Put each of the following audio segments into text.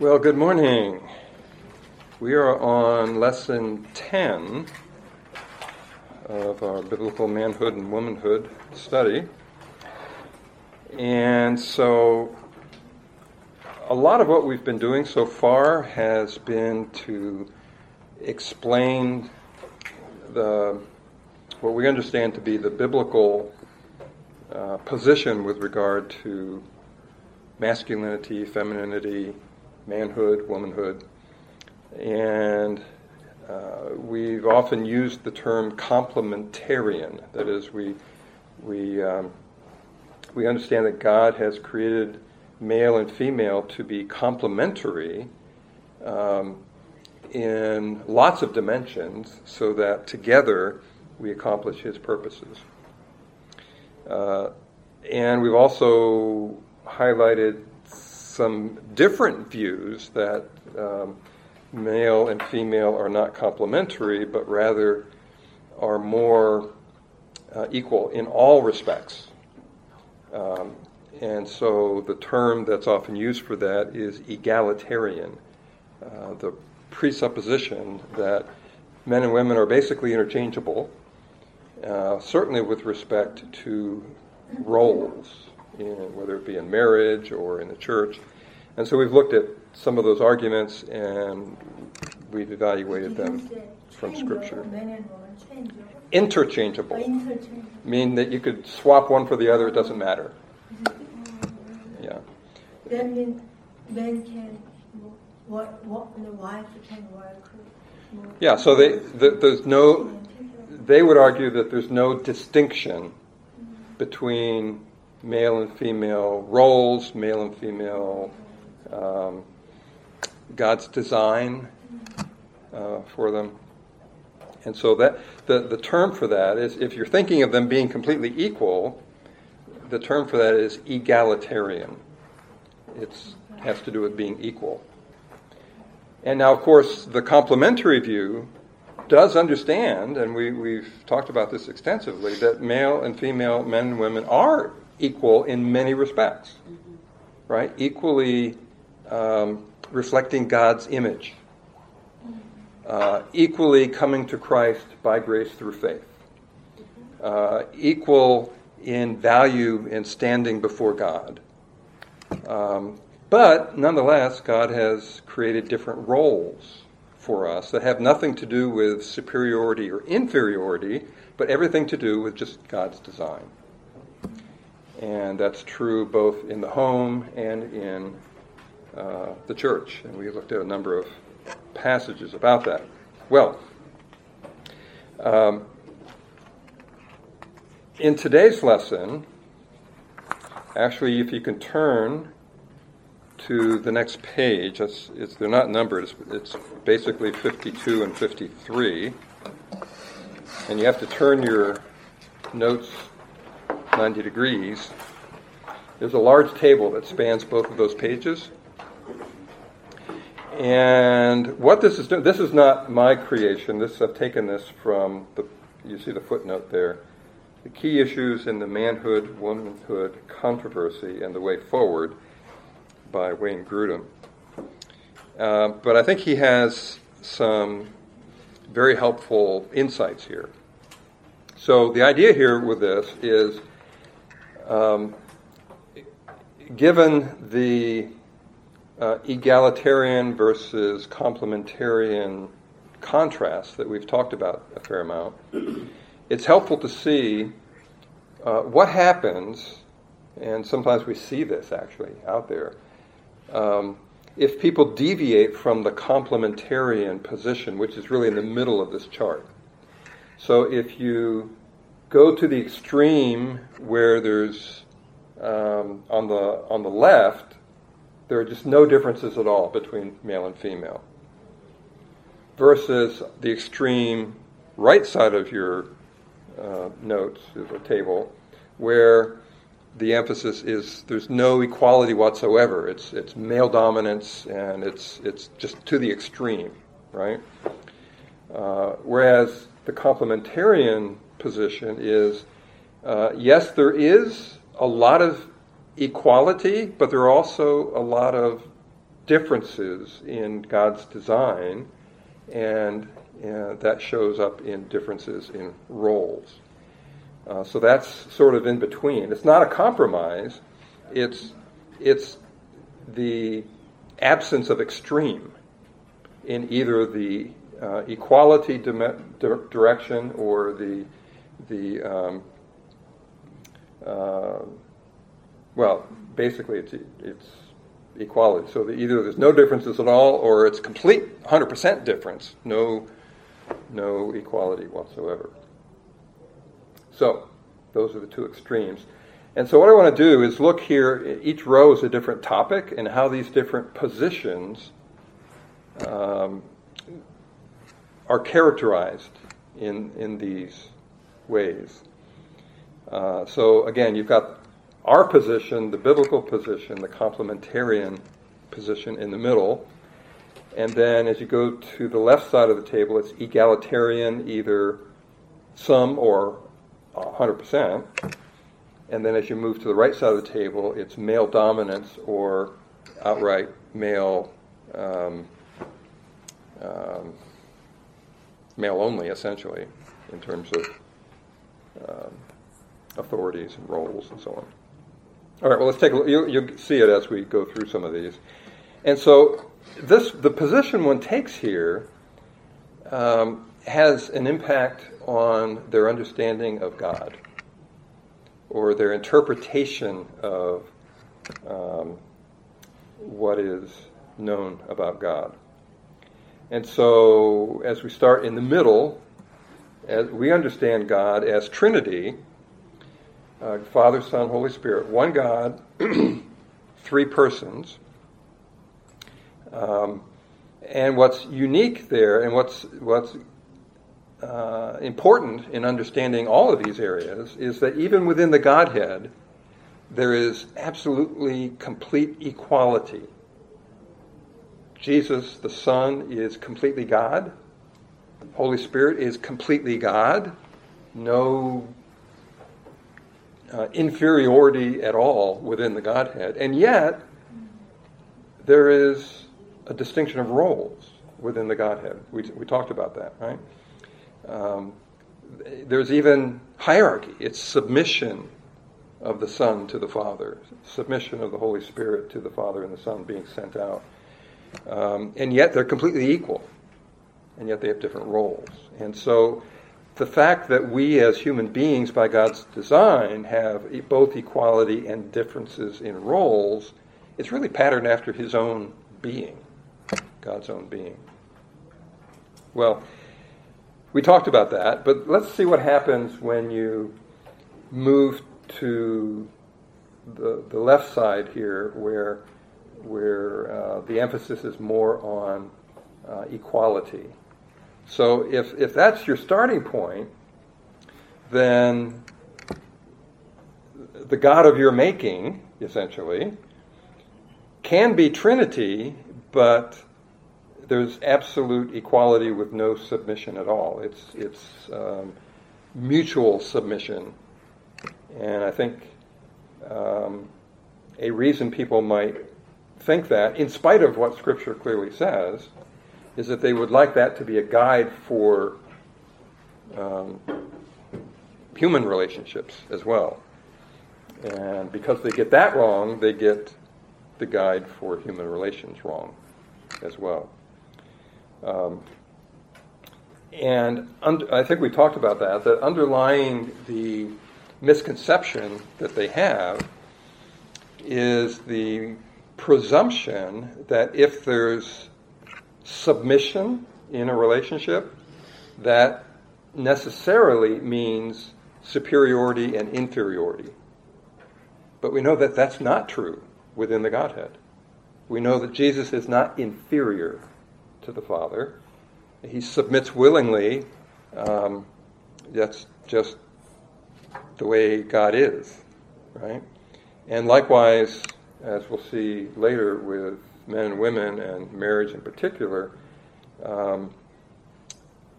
Well, good morning. We are on lesson 10 of our biblical manhood and womanhood study. And so, a lot of what we've been doing so far has been to explain the what we understand to be the biblical uh, position with regard to masculinity, femininity, manhood, womanhood. And uh, we've often used the term complementarian. That is, we, we, um, we understand that God has created male and female to be complementary um, in lots of dimensions so that together we accomplish his purposes. Uh, and we've also highlighted some different views that um, male and female are not complementary, but rather are more uh, equal in all respects. Um, and so the term that's often used for that is egalitarian, uh, the presupposition that men and women are basically interchangeable, uh, certainly with respect to roles, in, whether it be in marriage or in the church. And so we've looked at some of those arguments and we've evaluated them from Scripture. Interchangeable. Mean that you could swap one for the other, it doesn't matter. Yeah. That means men can what what the wife can work. Yeah, so they, the, there's no, they would argue that there's no distinction between male and female roles, male and female um, God's design uh, for them. And so that the, the term for that is if you're thinking of them being completely equal, the term for that is egalitarian. It has to do with being equal. And now, of course, the complementary view does understand, and we, we've talked about this extensively, that male and female men and women are equal in many respects, right? Equally um, reflecting God's image, uh, equally coming to Christ by grace through faith, uh, equal in value in standing before God. Um, but nonetheless, God has created different roles for us that have nothing to do with superiority or inferiority, but everything to do with just God's design. And that's true both in the home and in uh, the church. And we looked at a number of passages about that. Well, um, in today's lesson, actually, if you can turn to the next page, it's, it's, they're not numbered, it's, it's basically 52 and 53. And you have to turn your notes 90 degrees. There's a large table that spans both of those pages. And what this is doing, this is not my creation. This I've taken this from the. You see the footnote there. The key issues in the manhood womanhood controversy and the way forward by Wayne Grudem. Uh, but I think he has some very helpful insights here. So the idea here with this is, um, given the uh, egalitarian versus complementarian contrast that we've talked about a fair amount, it's helpful to see uh, what happens, and sometimes we see this actually out there, um, if people deviate from the complementarian position, which is really in the middle of this chart. So if you go to the extreme where there's um, on the on the left there are just no differences at all between male and female. Versus the extreme right side of your uh, notes, the table, where the emphasis is there's no equality whatsoever. It's, it's male dominance and it's, it's just to the extreme, right? Uh, whereas the complementarian position is uh, yes, there is a lot of equality, but there are also a lot of differences in God's design, and uh, that shows up in differences in roles. Uh, so that's sort of in between. It's not a compromise. It's it's the absence of extreme in either the uh, equality di- direction or the the um, uh, well, basically it's it's equality. So the, either there's no differences at all, or it's complete 100% difference, no no equality whatsoever. So those are the two extremes. And so what I want to do is look here, each row is a different topic, and how these different positions um, are characterized in, in these ways. Uh, so again, you've got our position, the biblical position, the complementarian position in the middle. And then as you go to the left side of the table, it's egalitarian, either some or 100%. And then as you move to the right side of the table, it's male dominance or outright male, um, um, male only, essentially, in terms of um, authorities and roles and so on. All right, well, let's take a look. You, you'll see it as we go through some of these. And so, this the position one takes here um, has an impact on their understanding of God or their interpretation of um, what is known about God. And so, as we start in the middle, as we understand God as Trinity uh, Father, Son, Holy Spirit, one God, three persons. Um, and what's unique there, and what's what's uh, important in understanding all of these areas is that even within the Godhead, there is absolutely complete equality. Jesus, the Son, is completely God. Holy Spirit is completely God. No uh, inferiority at all within the Godhead. And yet, there is a distinction of roles within the Godhead. We, we talked about that, right? Um, there's even hierarchy. It's submission of the Son to the Father, submission of the Holy Spirit to the Father and the Son being sent out. Um, and yet they're completely equal. And yet they have different roles. And so the fact that we as human beings, by God's design, have both equality and differences in roles, it's really patterned after His own being, God's own being. Well, we talked about that, but let's see what happens when you move to the, the left side here, where, where uh, the emphasis is more on uh, equality. So if, if that's your starting point, then the God of your making, essentially, can be Trinity, but there's absolute equality with no submission at all. It's, it's um, mutual submission. And I think um, a reason people might think that, in spite of what Scripture clearly says, is that they would like that to be a guide for um, human relationships as well. And because they get that wrong, they get the guide for human relations wrong as well. Um, and un- I think we talked about that, that underlying the misconception that they have is the presumption that if there's submission in a relationship, that necessarily means superiority and inferiority. But we know that that's not true within the Godhead. We know that Jesus is not inferior to the Father. He submits willingly. Um, that's just the way God is, right? And likewise, as we'll see later with men and women and marriage in particular, um,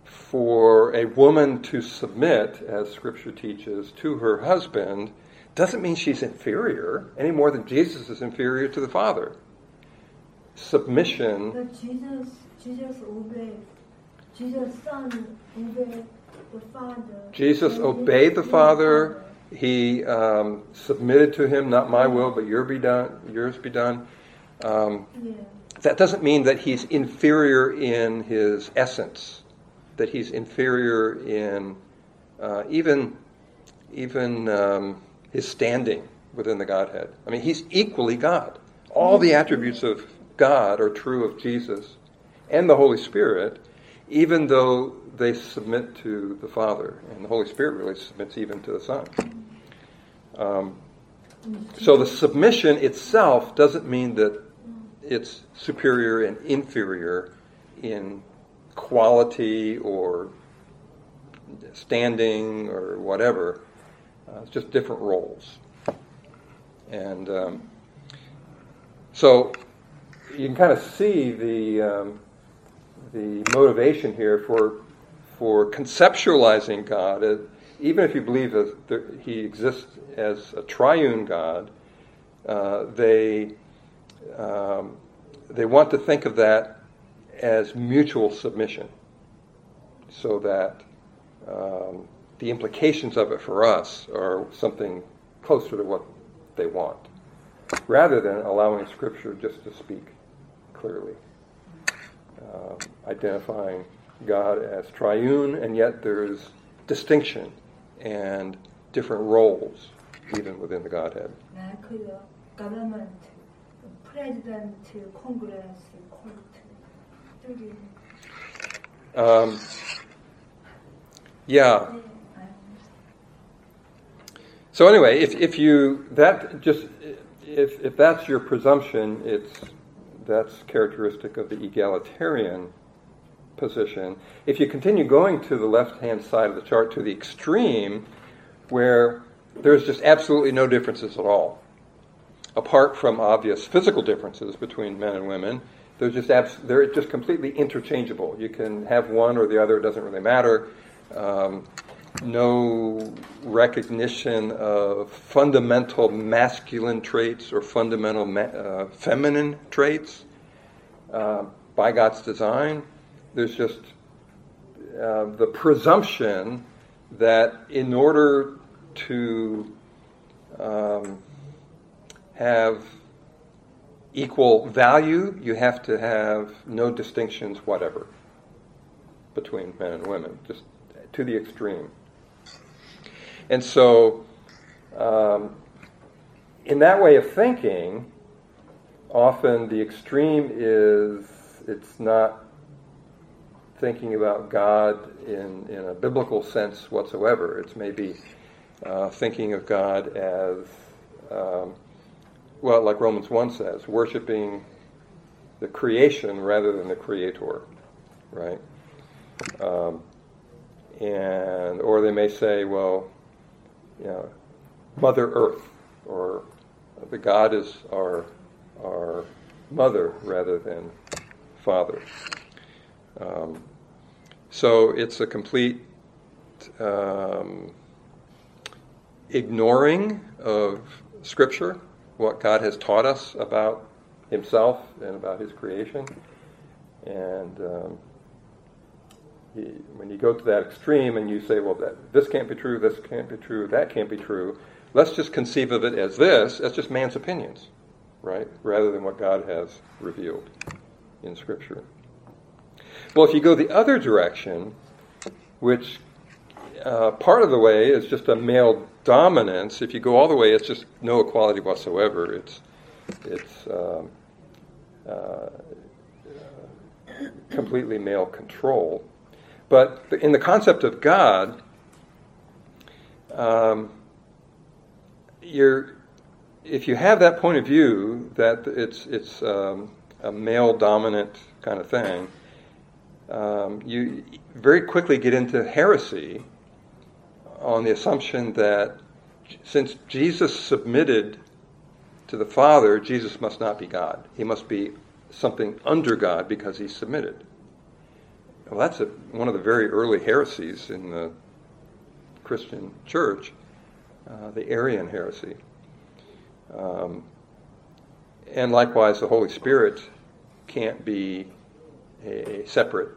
for a woman to submit, as Scripture teaches, to her husband doesn't mean she's inferior any more than Jesus is inferior to the Father. submission. But Jesus, Jesus obeyed. Jesus' son obeyed the Father. Jesus obeyed the Father. He um, submitted to him, not my will, but your be done, yours be done. Um, Yeah. that doesn't mean that he's inferior in his essence, that he's inferior in uh, even even um, his standing within the Godhead. I mean, he's equally God. All the attributes of God are true of Jesus and the Holy Spirit, even though they submit to the Father, and the Holy Spirit really submits even to the Son. Um, so the submission itself doesn't mean that it's superior and inferior in quality or standing or whatever. Uh, it's just different roles. And um, so you can kind of see the um, the motivation here for for conceptualizing God. Uh, even if you believe that there, He exists as a triune God, uh, they um, they want to think of that as mutual submission, so that um, the implications of it for us are something closer to what they want, rather than allowing Scripture just to speak clearly, um, identifying God as triune, and yet there's distinction and different roles even within the Godhead. President, Congress, court. Um, yeah. So anyway, if, if you that just if, if that's your presumption, it's that's characteristic of the egalitarian position. If you continue going to the left-hand side of the chart to the extreme, where there's just absolutely no differences at all, apart from obvious physical differences between men and women, they're just abs- they're just completely interchangeable. You can have one or the other; it doesn't really matter. Um, no recognition of fundamental masculine traits or fundamental ma- uh, feminine traits uh, by God's design. There's just uh, the presumption that in order to um, have equal value, you have to have no distinctions whatever between men and women, just to the extreme. And so, um, in that way of thinking, often the extreme is it's not thinking about God in, in a biblical sense whatsoever. It's maybe uh, thinking of God as, um, well, like Romans 1 says, worshiping the creation rather than the creator, right? Um, and or they may say, well, you know, Mother Earth, or the God is our our mother rather than father. Um, so it's a complete um, ignoring of Scripture, what God has taught us about Himself and about His creation, and um, he, when you go to that extreme and you say, well, that, this can't be true, this can't be true, that can't be true, let's just conceive of it as this, as just man's opinions, right? Rather than what God has revealed in Scripture. Well, if you go the other direction, which uh, part of the way is just a male dominance, if you go all the way, it's just no equality whatsoever. It's, it's um, uh, completely male control. But in the concept of God, um, you're, if you have that point of view that it's, it's um, a male dominant kind of thing, um, you very quickly get into heresy on the assumption that since Jesus submitted to the Father, Jesus must not be God. He must be something under God because he submitted. Well, that's a, one of the very early heresies in the Christian church, uh, the Arian heresy. Um, and likewise, the Holy Spirit can't be a separate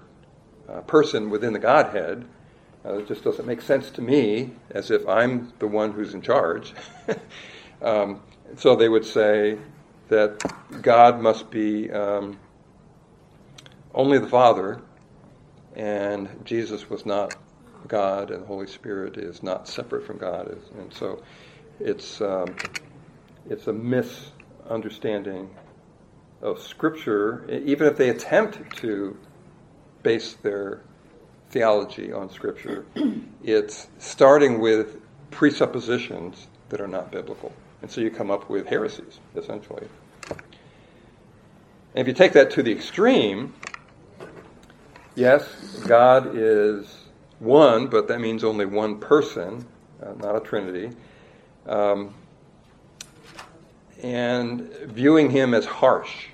uh, person within the Godhead. Uh, it just doesn't make sense to me as if I'm the one who's in charge. um, so they would say that God must be um, only the Father, and Jesus was not God, and the Holy Spirit is not separate from God. And so it's, um, it's a misunderstanding of Scripture, even if they attempt to base their theology on Scripture, it's starting with presuppositions that are not biblical. And so you come up with heresies, essentially. And if you take that to the extreme, yes, God is one, but that means only one person, uh, not a trinity. Um, and viewing him as harsh,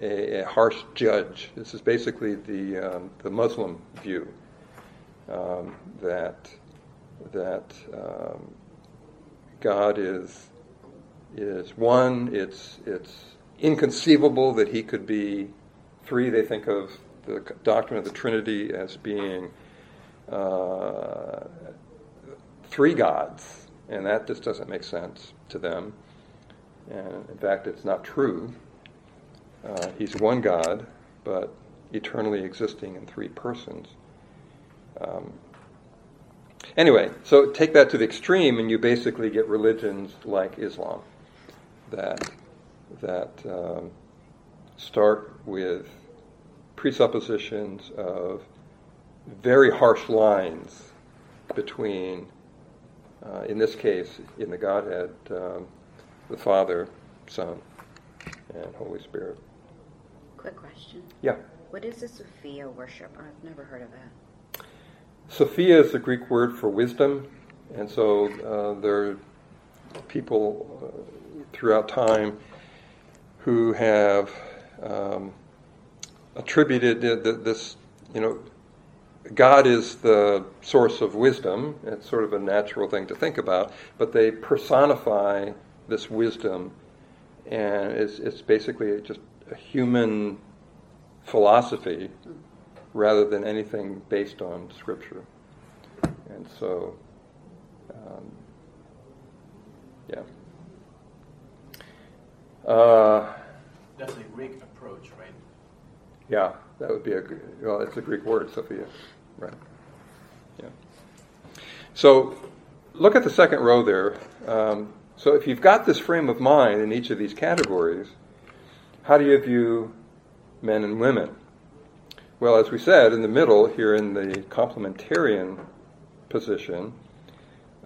a, a, harsh judge. This is basically the, um, the Muslim view um, that, that um, God is, is one, it's, it's inconceivable that he could be three. They think of the doctrine of the Trinity as being uh, three gods, and that just doesn't make sense to them. And in fact, it's not true. Uh, he's one God, but eternally existing in three persons. Um, anyway, so take that to the extreme, and you basically get religions like Islam that that um, start with presuppositions of very harsh lines between, uh, in this case, in the Godhead, um, the Father, Son, and Holy Spirit. Quick question. Yeah. What is the Sophia worship? I've never heard of that. Sophia is the Greek word for wisdom, and so uh, there are people uh, throughout time who have um, attributed this, you know, God is the source of wisdom. It's sort of a natural thing to think about, but they personify this wisdom, and it's, it's basically just a human philosophy rather than anything based on Scripture. And so, um, yeah. Uh, That's a Greek approach, right? Yeah, that would be a well. It's a Greek word, Sophia, right? Yeah. So, look at the second row there. Um, so, if you've got this frame of mind in each of these categories, how do you view men and women? Well, as we said, in the middle here in the complementarian position,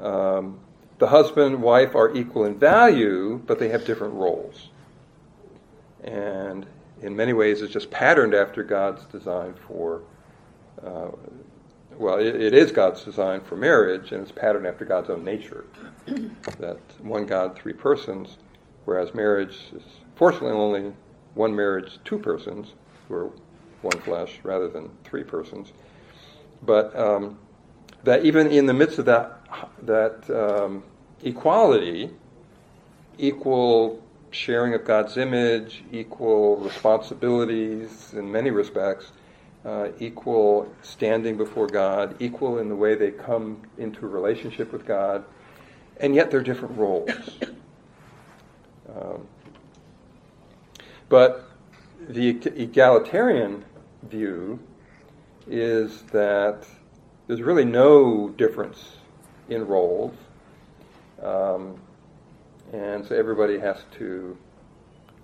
um, the husband and wife are equal in value, but they have different roles. And in many ways, it's just patterned after God's design for, uh, well, it, it is God's design for marriage, and it's patterned after God's own nature. that one God, three persons, whereas marriage is fortunately only one marriage, two persons, who are one flesh, rather than three persons. But um, that even in the midst of that that um, equality, equal sharing of God's image, equal responsibilities in many respects, uh, equal standing before God, equal in the way they come into relationship with God, and yet they're different roles. Um, but the egalitarian view is that there's really no difference in roles. Um, and so everybody has to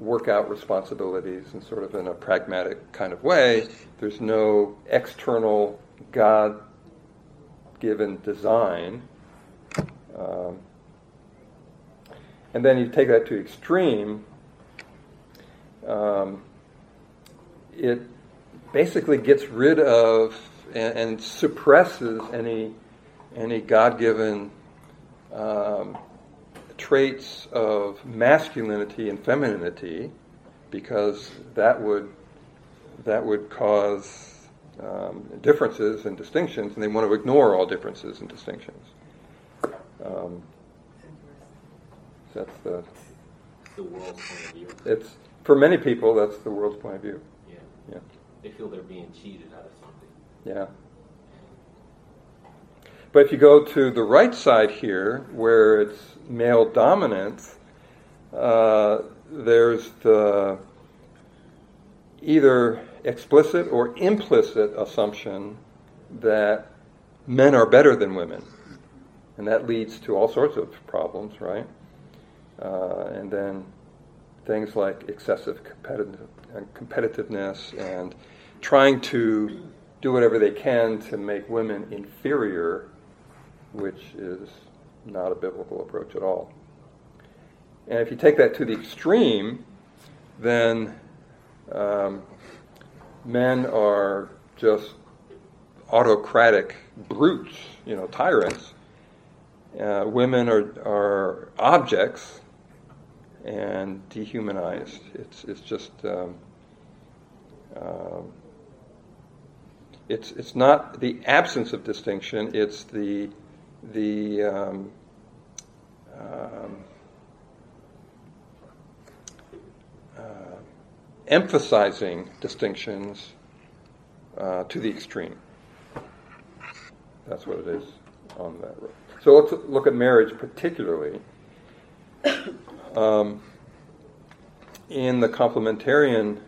work out responsibilities in sort of in a pragmatic kind of way. There's no external God given design. Um, and then you take that to extreme, um, it basically gets rid of and, and suppresses any any God-given um, traits of masculinity and femininity, because that would that would cause um, differences and distinctions, and they want to ignore all differences and distinctions. Um, that's the the world's point of view. It's for many people, that's the world's point of view. Yeah. Yeah. They feel they're being cheated out of something. Yeah. But if you go to the right side here, where it's male dominance, uh, there's the either explicit or implicit assumption that men are better than women. And that leads to all sorts of problems, right? Uh, and then things like excessive competitive, competitiveness and trying to do whatever they can to make women inferior, which is not a biblical approach at all. And if you take that to the extreme, then um, men are just autocratic brutes, you know, tyrants. Uh, women are, are objects and dehumanized. It's, it's just, um, uh, it's, it's not the absence of distinction, it's the, the um, um, uh, emphasizing distinctions uh, to the extreme. That's what it is on that road. So let's look at marriage particularly. Um, in the complementarian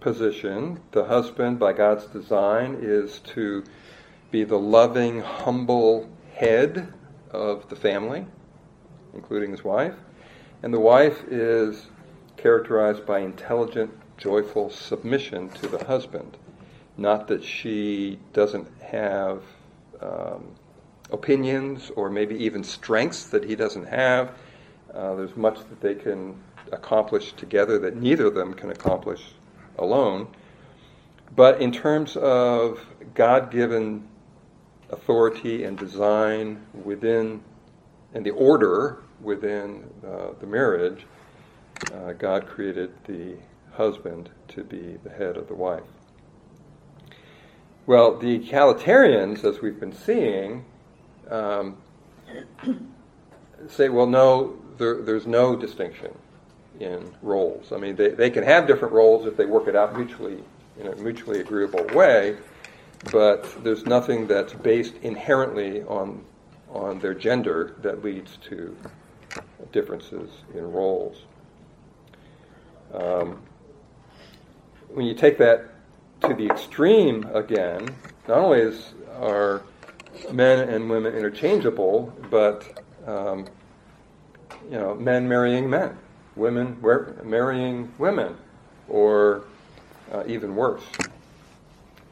position, the husband, by God's design, is to be the loving, humble head of the family, including his wife. And the wife is characterized by intelligent, joyful submission to the husband. Not that she doesn't have um, opinions or maybe even strengths that he doesn't have. Uh, there's much that they can accomplish together that neither of them can accomplish alone. But in terms of God given authority and design within, and the order within uh, the marriage, uh, God created the husband to be the head of the wife. Well, the egalitarians, as we've been seeing, um, say, well, no, there, there's no distinction in roles. I mean, they, they can have different roles if they work it out mutually in a mutually agreeable way, but there's nothing that's based inherently on on their gender that leads to differences in roles. Um, when you take that to the extreme again, not only is are men and women interchangeable, but um, you know, men marrying men, women marrying women, or uh, even worse.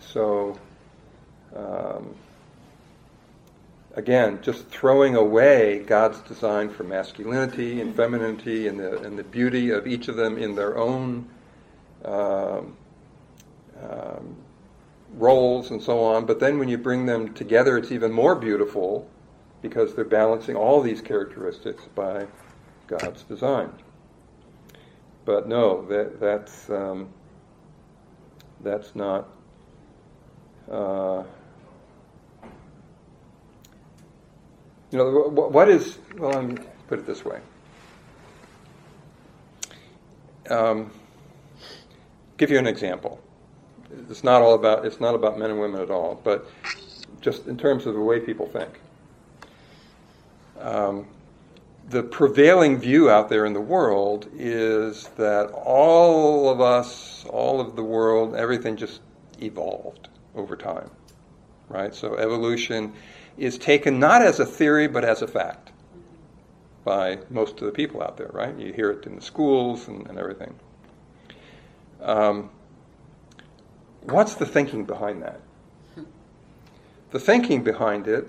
So, um, again, just throwing away God's design for masculinity and femininity and the, and the beauty of each of them in their own um, um, roles and so on. But then when you bring them together, it's even more beautiful because they're balancing all these characteristics by God's design. But no, that, that's um, that's not. Uh, you know, what is? Well, let me put it this way. Um, give you an example. It's not all about. It's not about men and women at all, but just in terms of the way people think. Um, the prevailing view out there in the world is that all of us, all of the world, everything just evolved over time, right? So evolution is taken not as a theory but as a fact by most of the people out there, right? You hear it in the schools and, and everything. Um, what's the thinking behind that? The thinking behind it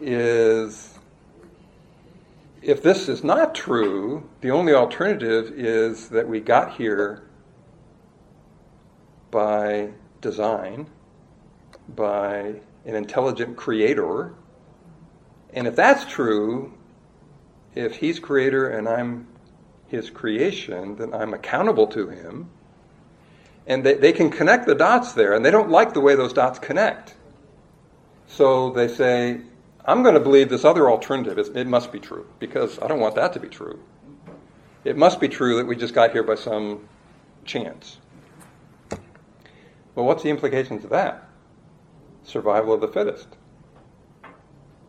is if this is not true, the only alternative is that we got here by design, by an intelligent creator. And if that's true, if he's creator and I'm his creation, then I'm accountable to him. And they, they can connect the dots there, and they don't like the way those dots connect. So they say, I'm going to believe this other alternative. It must be true because I don't want that to be true. It must be true that we just got here by some chance. Well, what's the implications of that? Survival of the fittest.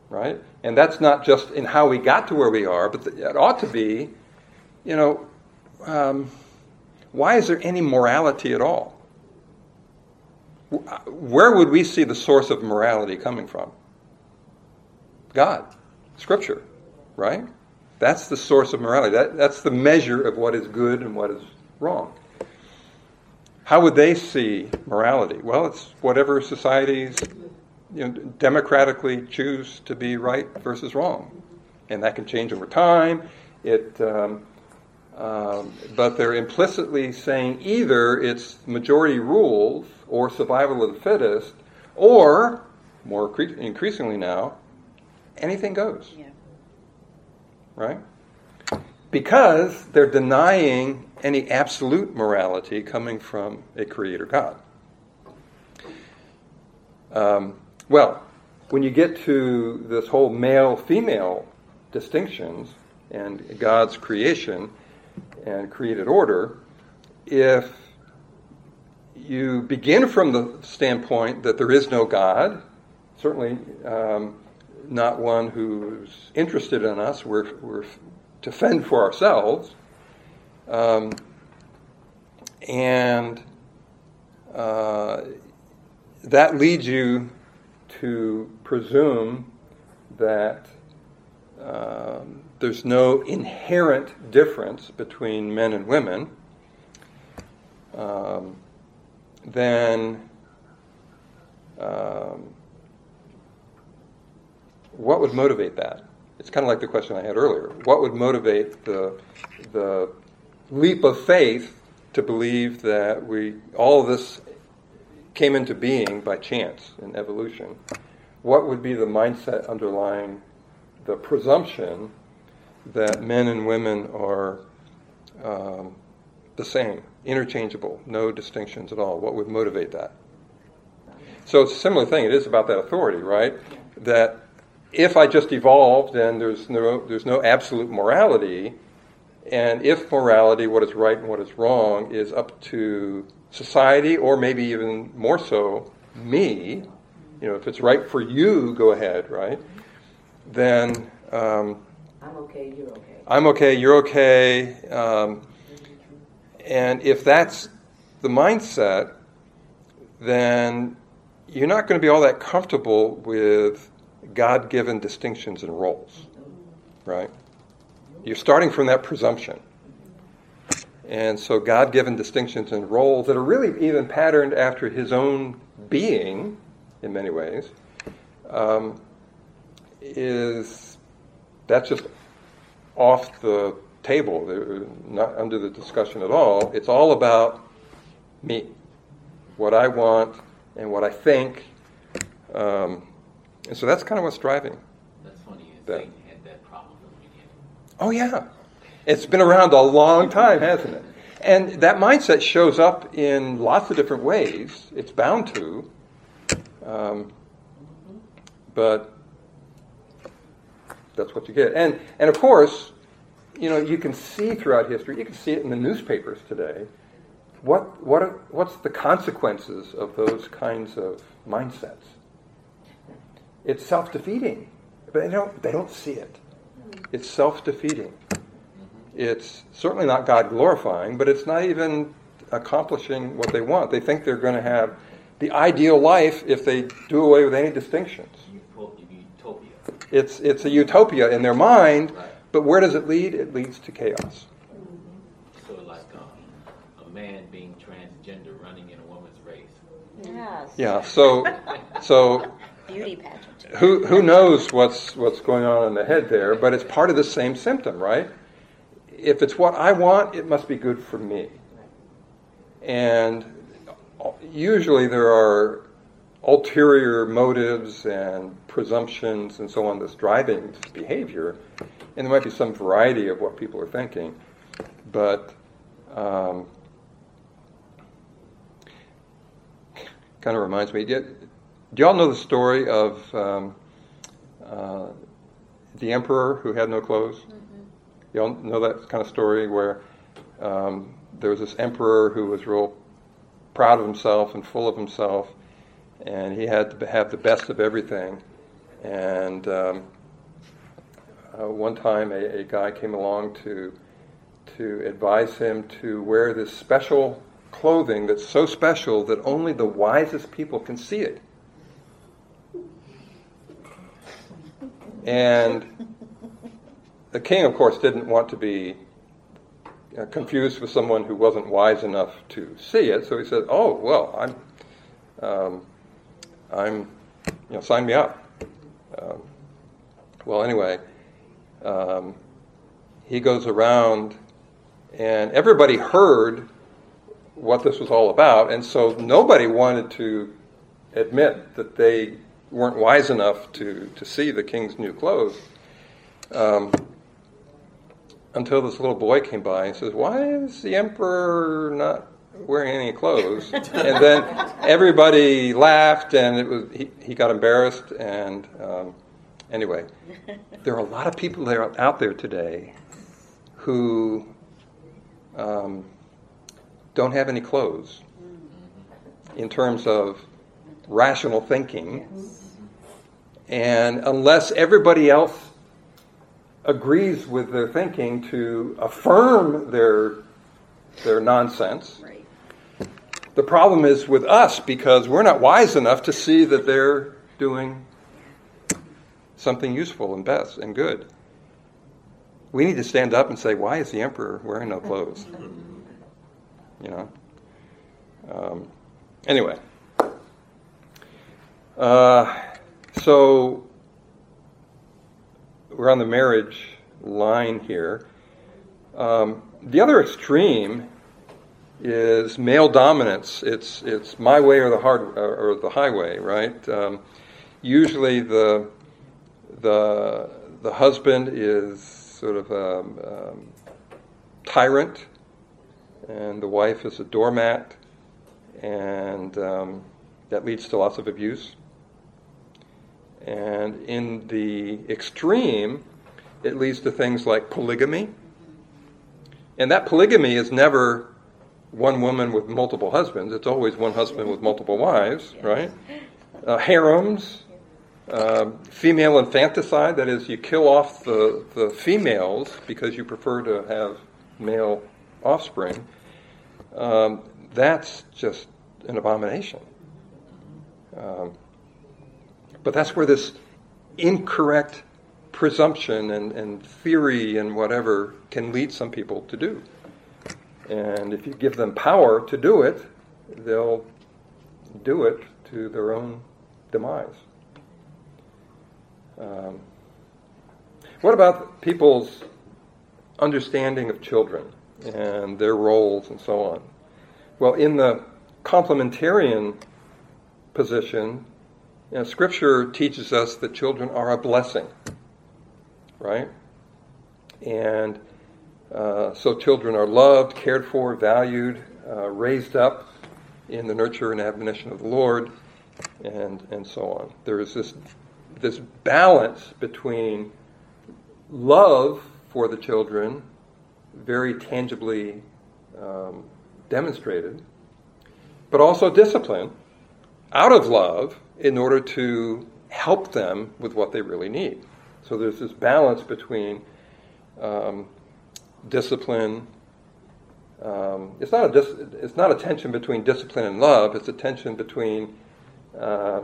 Right? And that's not just in how we got to where we are, but it ought to be, you know, um, why is there any morality at all? Where would we see the source of morality coming from? God, Scripture, right? That's the source of morality. That, that's the measure of what is good and what is wrong. How would they see morality? Well, it's whatever societies you know, democratically choose to be right versus wrong. And that can change over time. It, um, um, but they're implicitly saying either it's majority rules or survival of the fittest, or, more cre- increasingly now, anything goes. Yeah. Right? Because they're denying any absolute morality coming from a creator God. Um, well, when you get to this whole male female distinctions and God's creation and created order, if you begin from the standpoint that there is no God, certainly um, not one who's interested in us, we're, we're to fend for ourselves. Um, and uh, that leads you to presume that um, there's no inherent difference between men and women. Um, then um, what would motivate that? It's kind of like the question I had earlier. What would motivate the, the leap of faith to believe that we all this came into being by chance in evolution? What would be the mindset underlying the presumption that men and women are um, the same, interchangeable, no distinctions at all? What would motivate that? So it's a similar thing. It is about that authority, right? That if I just evolved then there's no, there's no absolute morality, and if morality, what is right and what is wrong, is up to society, or maybe even more so, me, you know, if it's right for you, go ahead, right? Then um, I'm okay, you're okay. I'm okay, you're okay. Um, and if that's the mindset, then you're not going to be all that comfortable with God given distinctions and roles, right? You're starting from that presumption. And so God given distinctions and roles that are really even patterned after his own being, in many ways, um, is that's just off the table, They're not under the discussion at all. It's all about me, what I want and what I think. Um, and so that's kind of what's driving. That's funny. That- Satan had that problem from the beginning. Oh, yeah. It's been around a long time, hasn't it? And that mindset shows up in lots of different ways. It's bound to. Um, but that's what you get. And, and of course, you know, you can see throughout history, you can see it in the newspapers today. What, what are, what's the consequences of those kinds of mindsets? It's self defeating. But they don't, they don't see it. It's self defeating. It's certainly not God glorifying, but it's not even accomplishing what they want. They think they're going to have the ideal life if they do away with any distinctions. Utopia. It's, it's a utopia in their mind, Right. but where does it lead? It leads to chaos. So like um, a man being transgender running in a woman's race. Yes. Yeah, so, so Beauty pageant. Who, who knows what's, what's going on in the head there, but it's part of the same symptom, right? If it's what I want, it must be good for me. And usually there are ulterior motives and presumptions and so on that's driving this behavior. And there might be some variety of what people are thinking. But um, kind of reminds me. Do, y'all know the story of um, uh, the emperor who had no clothes? Y'all know that kind of story where um, there was this emperor who was real proud of himself and full of himself, and he had to have the best of everything. And um, uh, one time, a, a guy came along to to advise him to wear this special clothing that's so special that only the wisest people can see it. And the king, of course, didn't want to be uh, confused with someone who wasn't wise enough to see it. So he said, "Oh, well, I'm, um, I'm, you know, sign me up." Um, well, anyway, um, he goes around, and everybody heard what this was all about, and so nobody wanted to admit that they weren't wise enough to, to see the king's new clothes. Um, until this little boy came by and says, Why is the emperor not wearing any clothes? and then everybody laughed and it was he, he got embarrassed. And um, anyway, there are a lot of people there out there today who um, don't have any clothes in terms of rational thinking. And unless everybody else agrees with their thinking to affirm their their nonsense. Right. The problem is with us because we're not wise enough to see that they're doing something useful and best and good. We need to stand up and say, "Why is the emperor wearing no clothes?" You know. Um, anyway, uh, so we're on the marriage line here. Um, the other extreme is male dominance. It's it's my way or the hard or the highway, right? Um, usually the the the husband is sort of a um, tyrant, and the wife is a doormat, and um, that leads to lots of abuse. And in the extreme, it leads to things like polygamy. And that polygamy is never one woman with multiple husbands, it's always one husband with multiple wives, right? Uh, harems, uh, female infanticide, that is, you kill off the, the females because you prefer to have male offspring. Um, that's just an abomination. Um, but that's where this incorrect presumption and, and theory and whatever can lead some people to do. And if you give them power to do it, they'll do it to their own demise. Um, what about people's understanding of children and their roles and so on? Well, in the complementarian position, you know, Scripture teaches us that children are a blessing, right? And uh, so children are loved, cared for, valued, uh, raised up in the nurture and admonition of the Lord, and, and so on. There is this, this balance between love for the children, very tangibly um, demonstrated, but also discipline out of love in order to help them with what they really need. So there's this balance between um, discipline. Um, it's not a dis- it's not a tension between discipline and love. It's a tension between uh,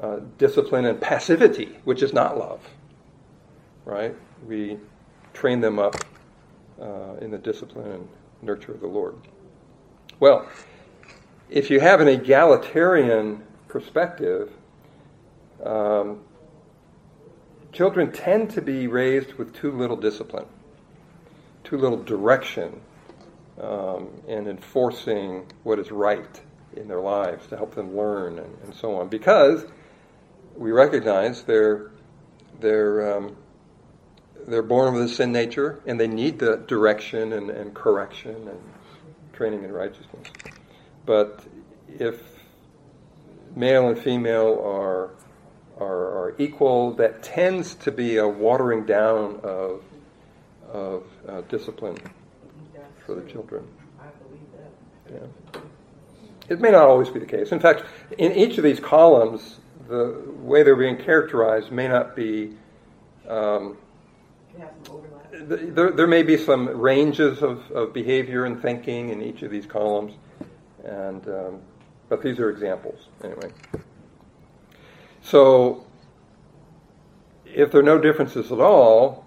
uh, discipline and passivity, which is not love. Right? We train them up uh, in the discipline and nurture of the Lord. Well, if you have an egalitarian perspective, um, children tend to be raised with too little discipline, too little direction um, in enforcing what is right in their lives to help them learn and, and so on. Because we recognize they're they're um, they're born with a sin nature and they need the direction and, and correction and training in righteousness. But if male and female are, are, are equal, that tends to be a watering down of, of uh, discipline for the children. Yeah. It may not always be the case. In fact, in each of these columns, the way they're being characterized may not be. Um, there, there may be some ranges of, of behavior and thinking in each of these columns, and um, but these are examples anyway. So, if there are no differences at all,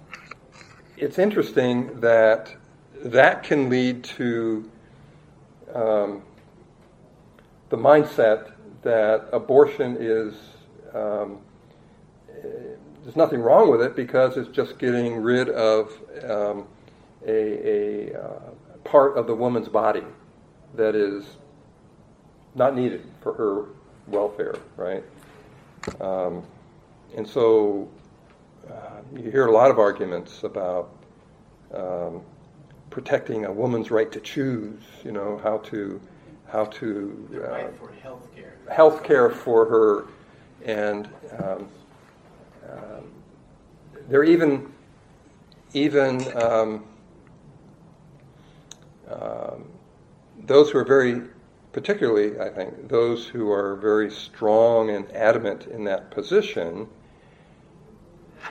it's interesting that that can lead to um, the mindset that abortion is um, there's nothing wrong with it because it's just getting rid of um, a, a uh, part of the woman's body that is not needed for her welfare, right? Um, and so uh, you hear a lot of arguments about um, protecting a woman's right to choose, you know, how to how to The right for health care. health care for her, and um, um, there are even even um, um, those who are very particularly, I think, those who are very strong and adamant in that position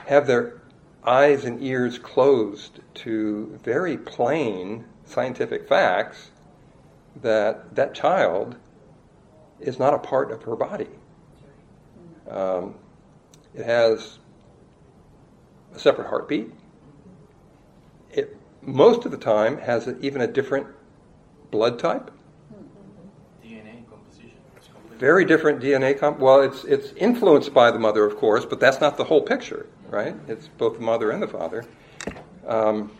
have their eyes and ears closed to very plain scientific facts that that child is not a part of her body. Um, it has a separate heartbeat. It most of the time has a, even a different blood type. DNA composition. It's completely Very different DNA comp. Well, it's it's influenced by the mother, of course, but that's not the whole picture, right? It's both the mother and the father. Um,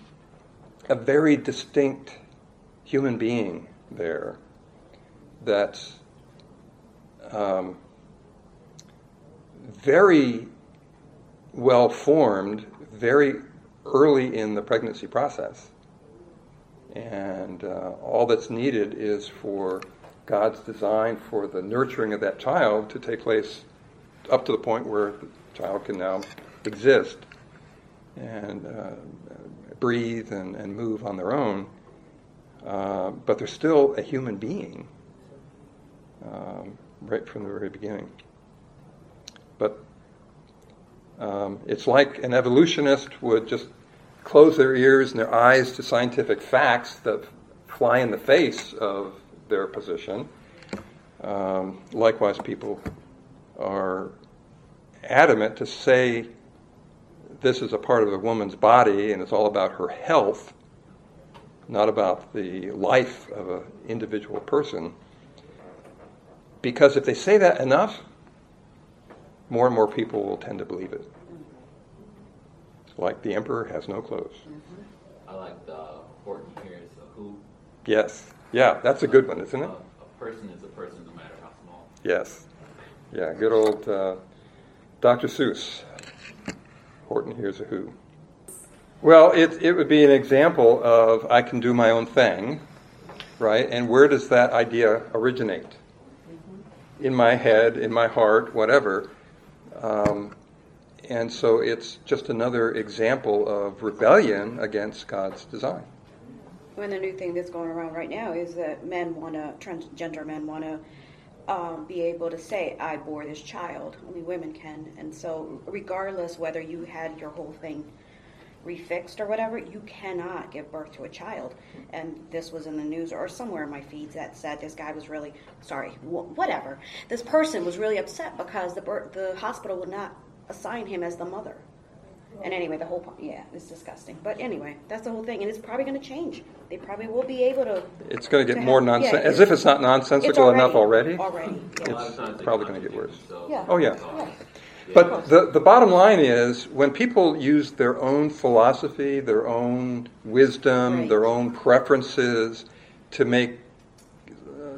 a very distinct human being there that's um, very well formed, very early in the pregnancy process. And uh, all that's needed is for God's design for the nurturing of that child to take place up to the point where the child can now exist and uh, breathe and, and move on their own. Uh, but they're still a human being um, right from the very beginning. But um, it's like an evolutionist would just close their ears and their eyes to scientific facts that fly in the face of their position. Um, likewise, people are adamant to say this is a part of a woman's body and it's all about her health, not about the life of an individual person. Because if they say that enough, more and more people will tend to believe it. Like the emperor has no clothes. I like the Horton Hears a Who. Yes. Yeah, that's a good one, isn't it? A, a person is a person no matter how small. Yes. Yeah, good old uh, Dr. Seuss. Horton Hears a Who. Well, it, it would be an example of I can do my own thing, right? And where does that idea originate? In my head, in my heart, whatever. Um, and so it's just another example of rebellion against God's design. When the new thing that's going around right now is that men want to, transgender men want to um, be able to say, I bore this child. Only women can. And so, regardless whether you had your whole thing refixed or whatever, you cannot give birth to a child. And this was in the news or somewhere in my feeds that said this guy was really sorry, wh- whatever. This person was really upset because the bir- the hospital would not assign him as the mother. And anyway, the whole po- yeah, it's disgusting. But anyway, that's the whole thing, and it's probably going to change. They probably will be able to. It's going to to get more have- nonsense, yeah, as if it's not nonsensical it's already, enough already. Already, A yeah. It's probably gonna get worse. Yeah. Oh, yeah. Yeah. But the, the bottom line is when people use their own philosophy, their own wisdom, Right. their own preferences to make uh,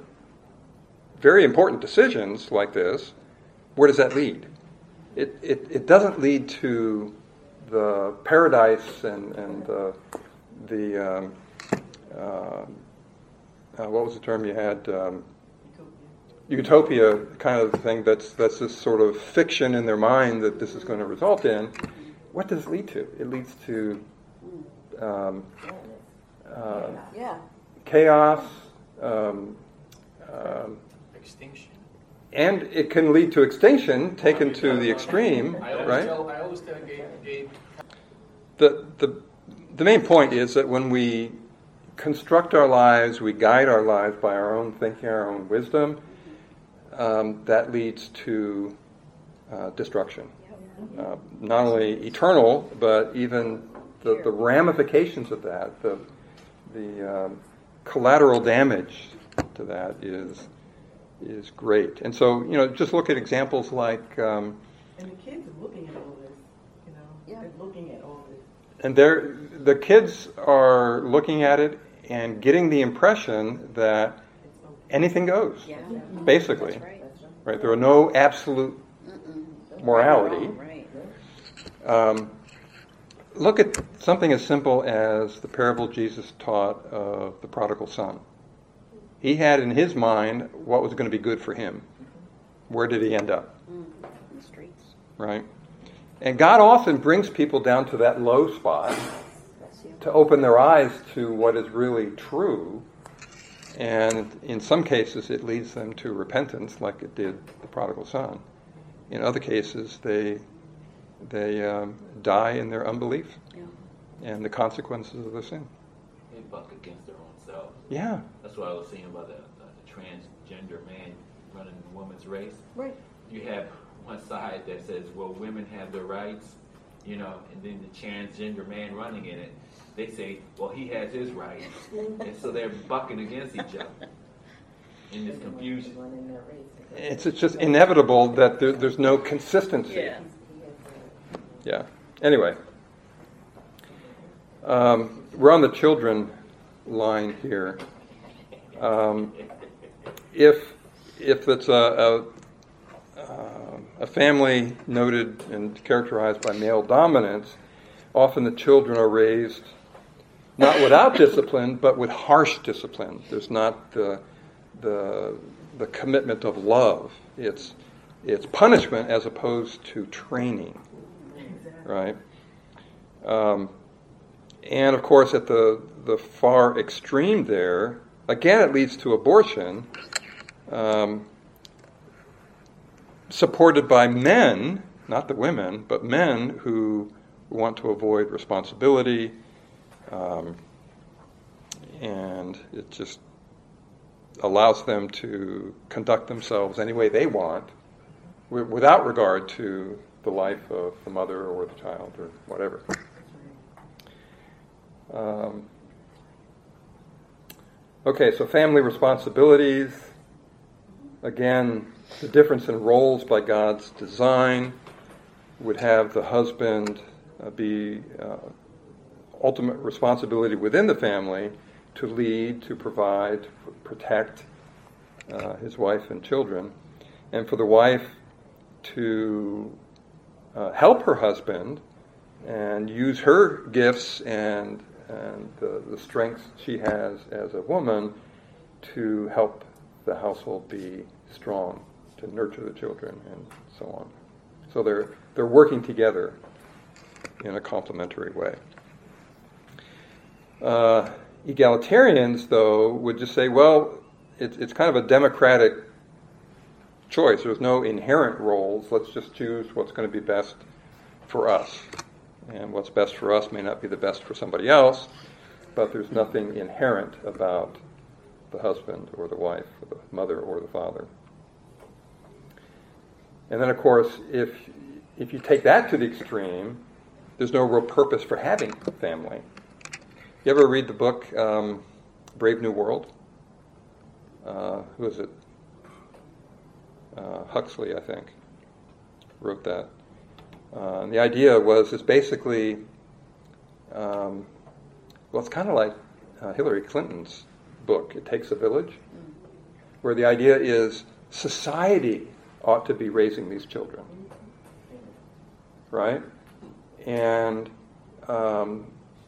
very important decisions like this, where does that lead? It, it, it doesn't lead to the paradise and, and the, the um, uh, uh, what was the term you had? Um, utopia kind of thing that's that's this sort of fiction in their mind that this is going to result in. What does it lead to? It leads to um, uh, Yeah. chaos, um, um, Extinction. And it can lead to extinction taken to the extreme, I always right? tell, I always tell gay, gay The, the, the main point is that when we construct our lives, we guide our lives by our own thinking, our own wisdom, um, that leads to uh, destruction. Uh, not only eternal, but even the, the ramifications of that, the, the um, collateral damage to that is, is great. And so, you know, just look at examples like. Um, And the kids are looking at all this, you know, Yeah. they're looking at all this. And they're, the kids are looking at it and getting the impression that okay. anything goes, Yeah. basically. That's right. Right? There are no absolute Mm-mm. morality. Right. Um, look at something as simple as the parable Jesus taught of the prodigal son. He had in his mind what was going to be good for him. Where did he end up? Mm. In the streets. Right? And God often brings people down to that low spot to open their eyes to what is really true. And in some cases, it leads them to repentance, like it did the prodigal son. In other cases, they they um, die in their unbelief Yeah. and the consequences of the sin. They buck against their own self. Yeah, That's what I was saying about the, the, the transgender man running the woman's race. Right. You have one side that says, well, women have their rights, you know, and then the transgender man running in it, they say, well, he has his rights. and so they're bucking against each other in this confusion. it's, it's just inevitable that there, there's no consistency. Yeah. Yeah. Anyway, um, we're on the children line here. Um, if if it's a, a uh, a family noted and characterized by male dominance, often the children are raised not without discipline, but with harsh discipline. There's not the the the commitment of love. It's it's punishment as opposed to training right? Um, and of course, at the the far extreme there, again, it leads to abortion, um, supported by men, not the women, but men who want to avoid responsibility, um, and it just allows them to conduct themselves any way they want, wi- without regard to the life of the mother or the child or whatever. Um, okay, so family responsibilities. Again, the difference in roles by God's design would have the husband uh, be uh, ultimate responsibility within the family to lead, to provide, protect uh, his wife and children, and for the wife to uh, help her husband and use her gifts and and the, the strengths she has as a woman to help the household be strong, to nurture the children and so on. So they're they're working together in a complementary way. Uh, egalitarians, though, would just say, well, it's it's kind of a democratic choice. There's no inherent roles. Let's just choose what's going to be best for us. And what's best for us may not be the best for somebody else, but there's nothing inherent about the husband or the wife or the mother or the father. And then, of course, if, if you take that to the extreme, there's no real purpose for having a family. You ever read the book um, Brave New World? Uh, who is it? uh, Huxley, I think, wrote that. Uh, and the idea was it's basically, um, well, it's kind of like uh, Hillary Clinton's book, It Takes a Village, where the idea is society ought to be raising these children, right? And um,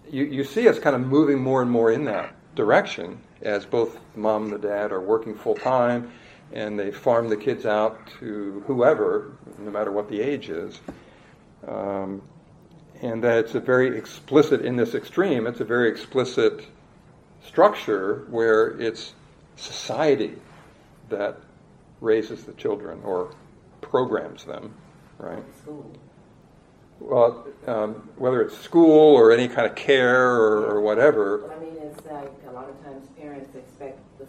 you, you see us kind of moving more and more in that direction as both mom and the dad are working full time and they farm the kids out to whoever, no matter what the age is. Um, and that it's a very explicit, in this extreme, it's a very explicit structure where it's society that raises the children or programs them, right? Well, um, whether it's school or any kind of care or, or whatever, But I mean, it's like a lot of times parents expect the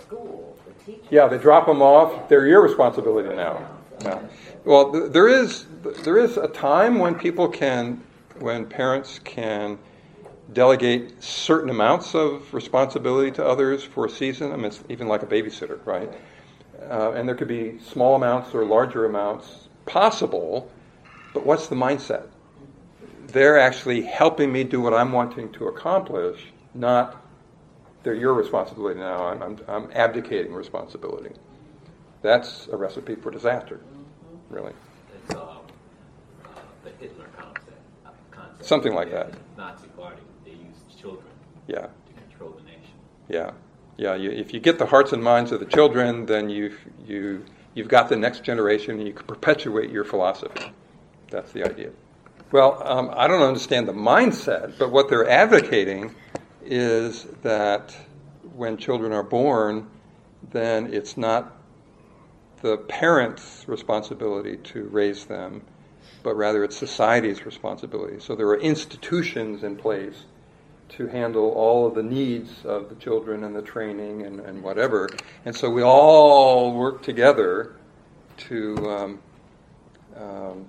school, the teacher. yeah, they drop them off. They're your responsibility now. No. Well, th- there is there is a time when people can, when parents can delegate certain amounts of responsibility to others for a season. I mean, it's even like a babysitter, right? Uh, and there could be small amounts or larger amounts possible, but what's the mindset? They're actually helping me do what I'm wanting to accomplish, not they're your responsibility now. I'm, I'm, I'm abdicating responsibility. That's a recipe for disaster, really. It's um, uh, the Hitler concept. concept. Something like that. Nazi Party, they used children Yeah, to control the nation. yeah, yeah. You, if you get the hearts and minds of the children, then you've you you've got the next generation, and you can perpetuate your philosophy. That's the idea. Well, um, I don't understand the mindset, but what they're advocating is that when children are born, then it's not the parents' responsibility to raise them, but rather it's society's responsibility. So there are institutions in place to handle all of the needs of the children and the training and, and whatever. And so we all work together to um, um,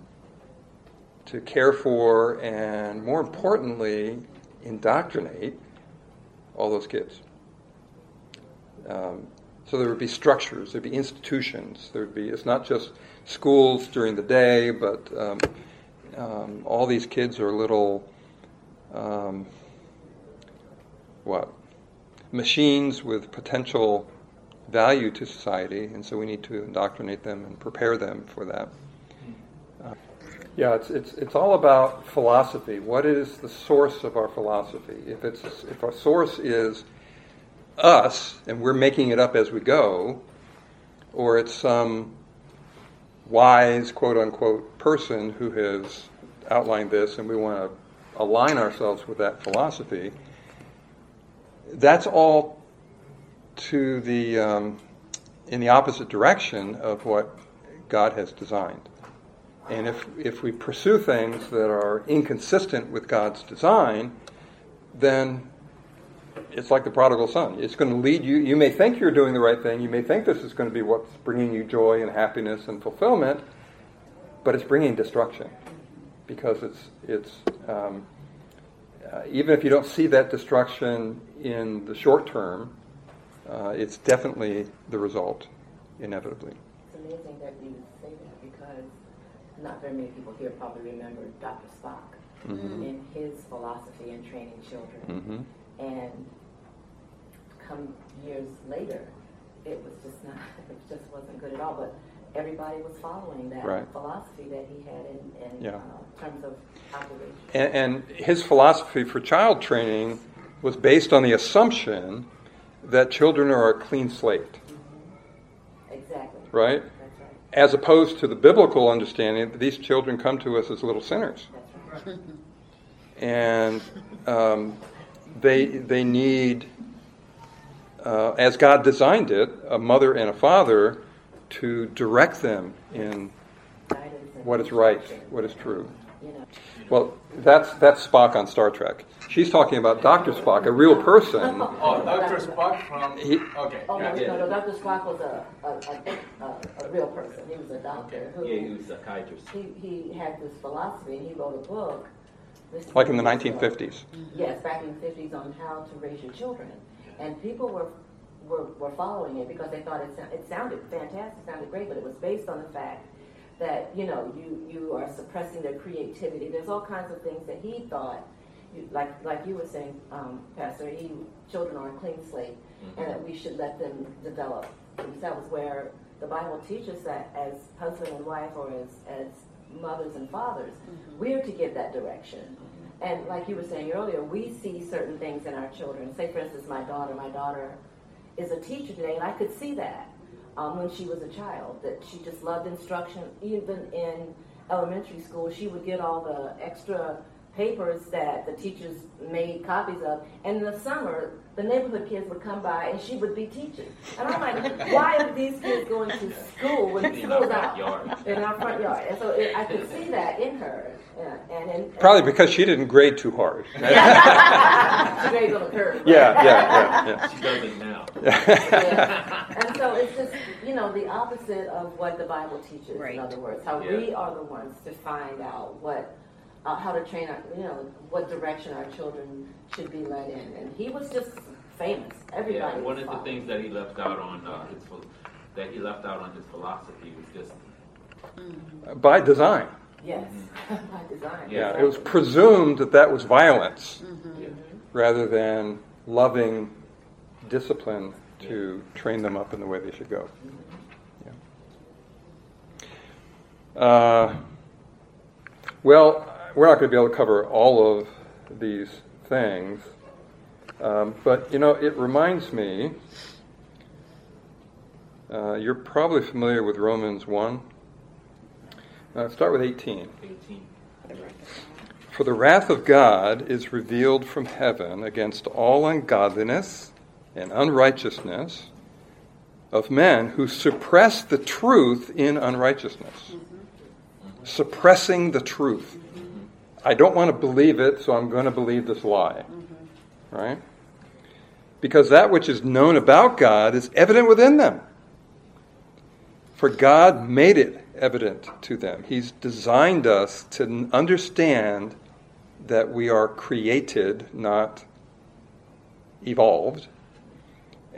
to care for and, more importantly, indoctrinate all those kids. Um, so there would be structures, there'd be institutions, there'd be, it's not just schools during the day, but um, um, all these kids are little, um, what, machines with potential value to society, and so we need to indoctrinate them and prepare them for that. Uh, yeah, it's, it's, it's all about philosophy. What is the source of our philosophy? If, it's, if our source is us and we're making it up as we go, or it's some wise, quote unquote, person who has outlined this and we want to align ourselves with that philosophy, that's all to the um, in the opposite direction of what God has designed. And if if we pursue things that are inconsistent with God's design, then it's like the prodigal son. It's going to lead you. You may think you're doing the right thing. You may think this is going to be what's bringing you joy and happiness and fulfillment, but it's bringing destruction because it's it's um, uh, even if you don't see that destruction in the short term, uh, it's definitely the result, inevitably. It's amazing that you say that because not very many people here probably remember Dr. Spock Mhm. and his philosophy in training children. hmm And come years later, it was just not, it just wasn't good at all. But everybody was following that Right. philosophy that he had in, in Yeah. uh, terms of operation. And, and his philosophy for child training was based on the assumption that children are a clean slate, Exactly. right? As opposed to the biblical understanding that these children come to us as little sinners. Right. and um, they they need, uh, as God designed it, a mother and a father to direct them in what is right, what is true. Well, that's that's Spock on Star Trek. She's talking about Doctor Spock, a real person. Oh, Dr. Spock from. He- okay. Oh, no, yeah. no, no, Dr. Spock was a, a, a, a, a real person. He was a doctor who Yeah, he was a psychiatrist. he, he had this philosophy and he wrote a book. Like in the 1950s. Yes, back in the 50s on how to raise your children. And people were, were, were following it because they thought it, sou- it sounded fantastic, sounded great, but it was based on the fact that, you know, you, you are suppressing their creativity. There's all kinds of things that he thought, like, like you were saying, um, Pastor, he, children are a clean slate mm-hmm. and that we should let them develop. And that was where the Bible teaches that as husband and wife or as, as mothers and fathers, mm-hmm. we're to give that direction. Mm-hmm. And like you were saying earlier, we see certain things in our children. Say, for instance, my daughter. My daughter is a teacher today, and I could see that um, when she was a child, that she just loved instruction. Even in elementary school, she would get all the extra papers that the teachers made copies of. And in the summer, the neighborhood kids would come by and she would be teaching. And I'm like, why are these kids going to school when In our school's out? In our front yard. And so it, I could see that in her. Yeah, and in, Probably because she didn't grade too hard. she grazed on the curve. yeah, yeah, yeah. She does it now. yeah, Yeah. And so it's just, you know, the opposite of what the Bible teaches, Right. in other words, how Yeah. we are the ones to find out what, uh, how to train our, you know, what direction our children should be led in. And he was just famous. Everybody Yeah, was one of the things that he left out on uh, his that he left out on his philosophy was just By design. Yes, by design. Yeah, it was presumed that that was violence yeah, rather than loving discipline to train them up in the way they should go. Yeah. Uh, well, we're not going to be able to cover all of these things, um, but you know, it reminds me. Uh, you're probably familiar with Romans 1. Uh, start with 18. 18. For the wrath of God is revealed from heaven against all ungodliness and unrighteousness of men who suppress the truth in unrighteousness. Suppressing the truth. I don't want to believe it, so I'm going to believe this lie. Right? Because that which is known about God is evident within them. For God made it evident to them. He's designed us to understand that we are created, not evolved.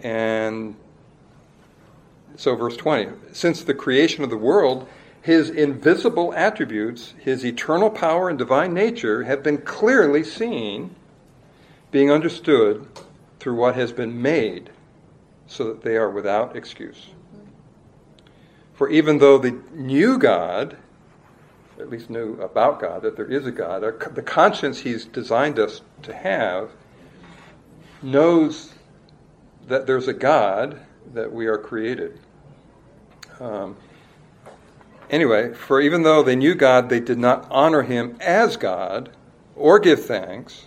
And so, verse 20 since the creation of the world, his invisible attributes, his eternal power and divine nature, have been clearly seen, being understood through what has been made, so that they are without excuse. For even though they knew God, at least knew about God, that there is a God, the conscience He's designed us to have knows that there's a God, that we are created. Um, anyway, for even though they knew God, they did not honor Him as God or give thanks,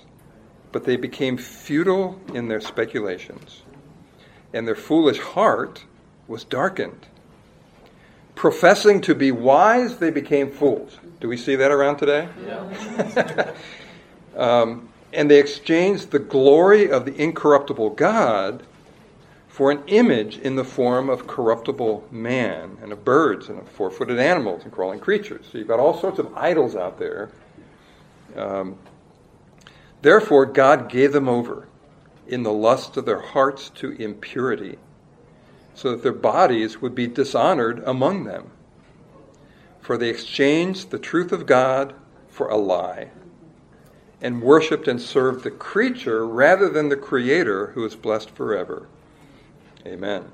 but they became futile in their speculations, and their foolish heart was darkened. Professing to be wise, they became fools. Do we see that around today? Yeah. Um, and they exchanged the glory of the incorruptible God for an image in the form of corruptible man and of birds and of four footed animals and crawling creatures. So you've got all sorts of idols out there. Um, therefore, God gave them over in the lust of their hearts to impurity, so that their bodies would be dishonored among them. For they exchanged the truth of God for a lie and worshiped and served the creature rather than the Creator who is blessed forever. Amen.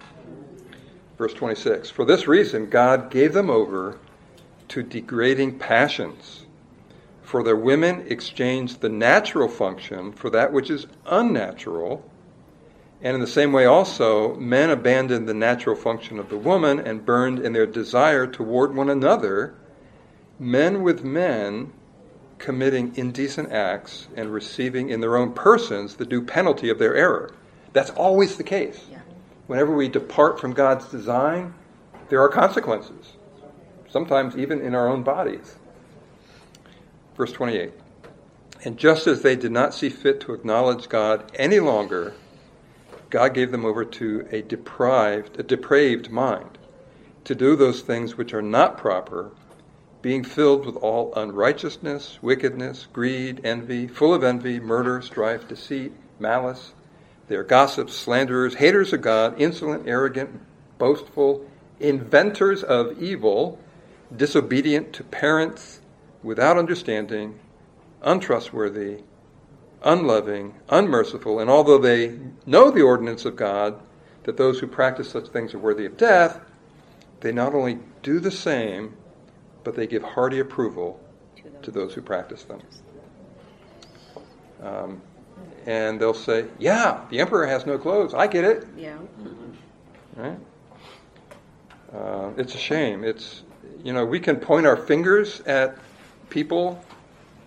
Verse 26 For this reason, God gave them over to degrading passions. For their women exchanged the natural function for that which is unnatural. And in the same way, also, men abandoned the natural function of the woman and burned in their desire toward one another, men with men committing indecent acts and receiving in their own persons the due penalty of their error. That's always the case. Yeah. Whenever we depart from God's design, there are consequences, sometimes even in our own bodies. Verse 28 And just as they did not see fit to acknowledge God any longer, God gave them over to a deprived, a depraved mind, to do those things which are not proper, being filled with all unrighteousness, wickedness, greed, envy, full of envy, murder, strife, deceit, malice. They are gossips, slanderers, haters of God, insolent, arrogant, boastful, inventors of evil, disobedient to parents, without understanding, untrustworthy, unloving, unmerciful, and although they know the ordinance of God, that those who practice such things are worthy of death, they not only do the same, but they give hearty approval to those who practice them. Um, and they'll say, Yeah, the emperor has no clothes. I get it. Yeah. Right? Uh, it's a shame. It's, you know, we can point our fingers at people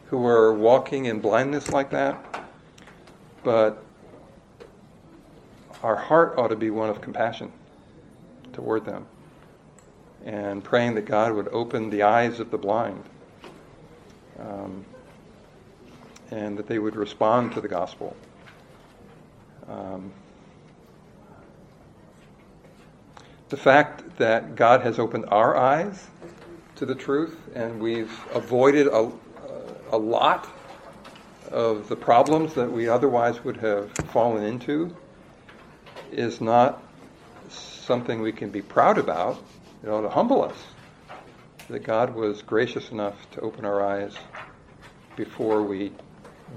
who are walking in blindness like that, but our heart ought to be one of compassion toward them and praying that God would open the eyes of the blind um, and that they would respond to the gospel. Um, the fact that God has opened our eyes to the truth and we've avoided a, a lot of the problems that we otherwise would have fallen into is not something we can be proud about. It ought to humble us that God was gracious enough to open our eyes before we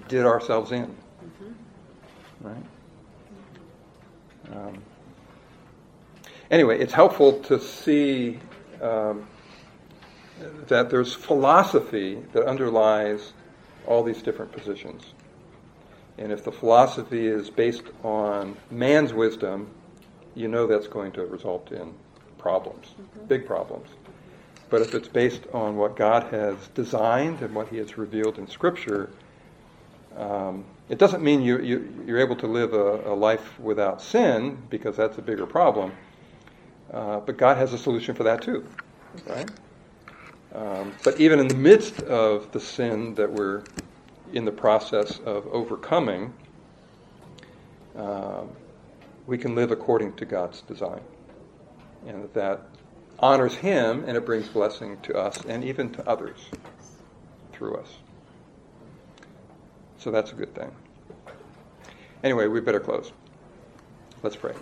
did ourselves in. Right? Um, anyway, it's helpful to see um, that there's philosophy that underlies all these different positions. And if the philosophy is based on man's wisdom, you know that's going to result in problems, big problems. But if it's based on what God has designed and what He has revealed in Scripture, um, it doesn't mean you, you, you're able to live a, a, life without sin, because that's a bigger problem. Uh, but God has a solution for that too, right? Um, but even in the midst of the sin that we're in the process of overcoming, uh, we can live according to God's design. And that honors Him and it brings blessing to us and even to others through us. So that's a good thing. Anyway, we better close. Let's pray.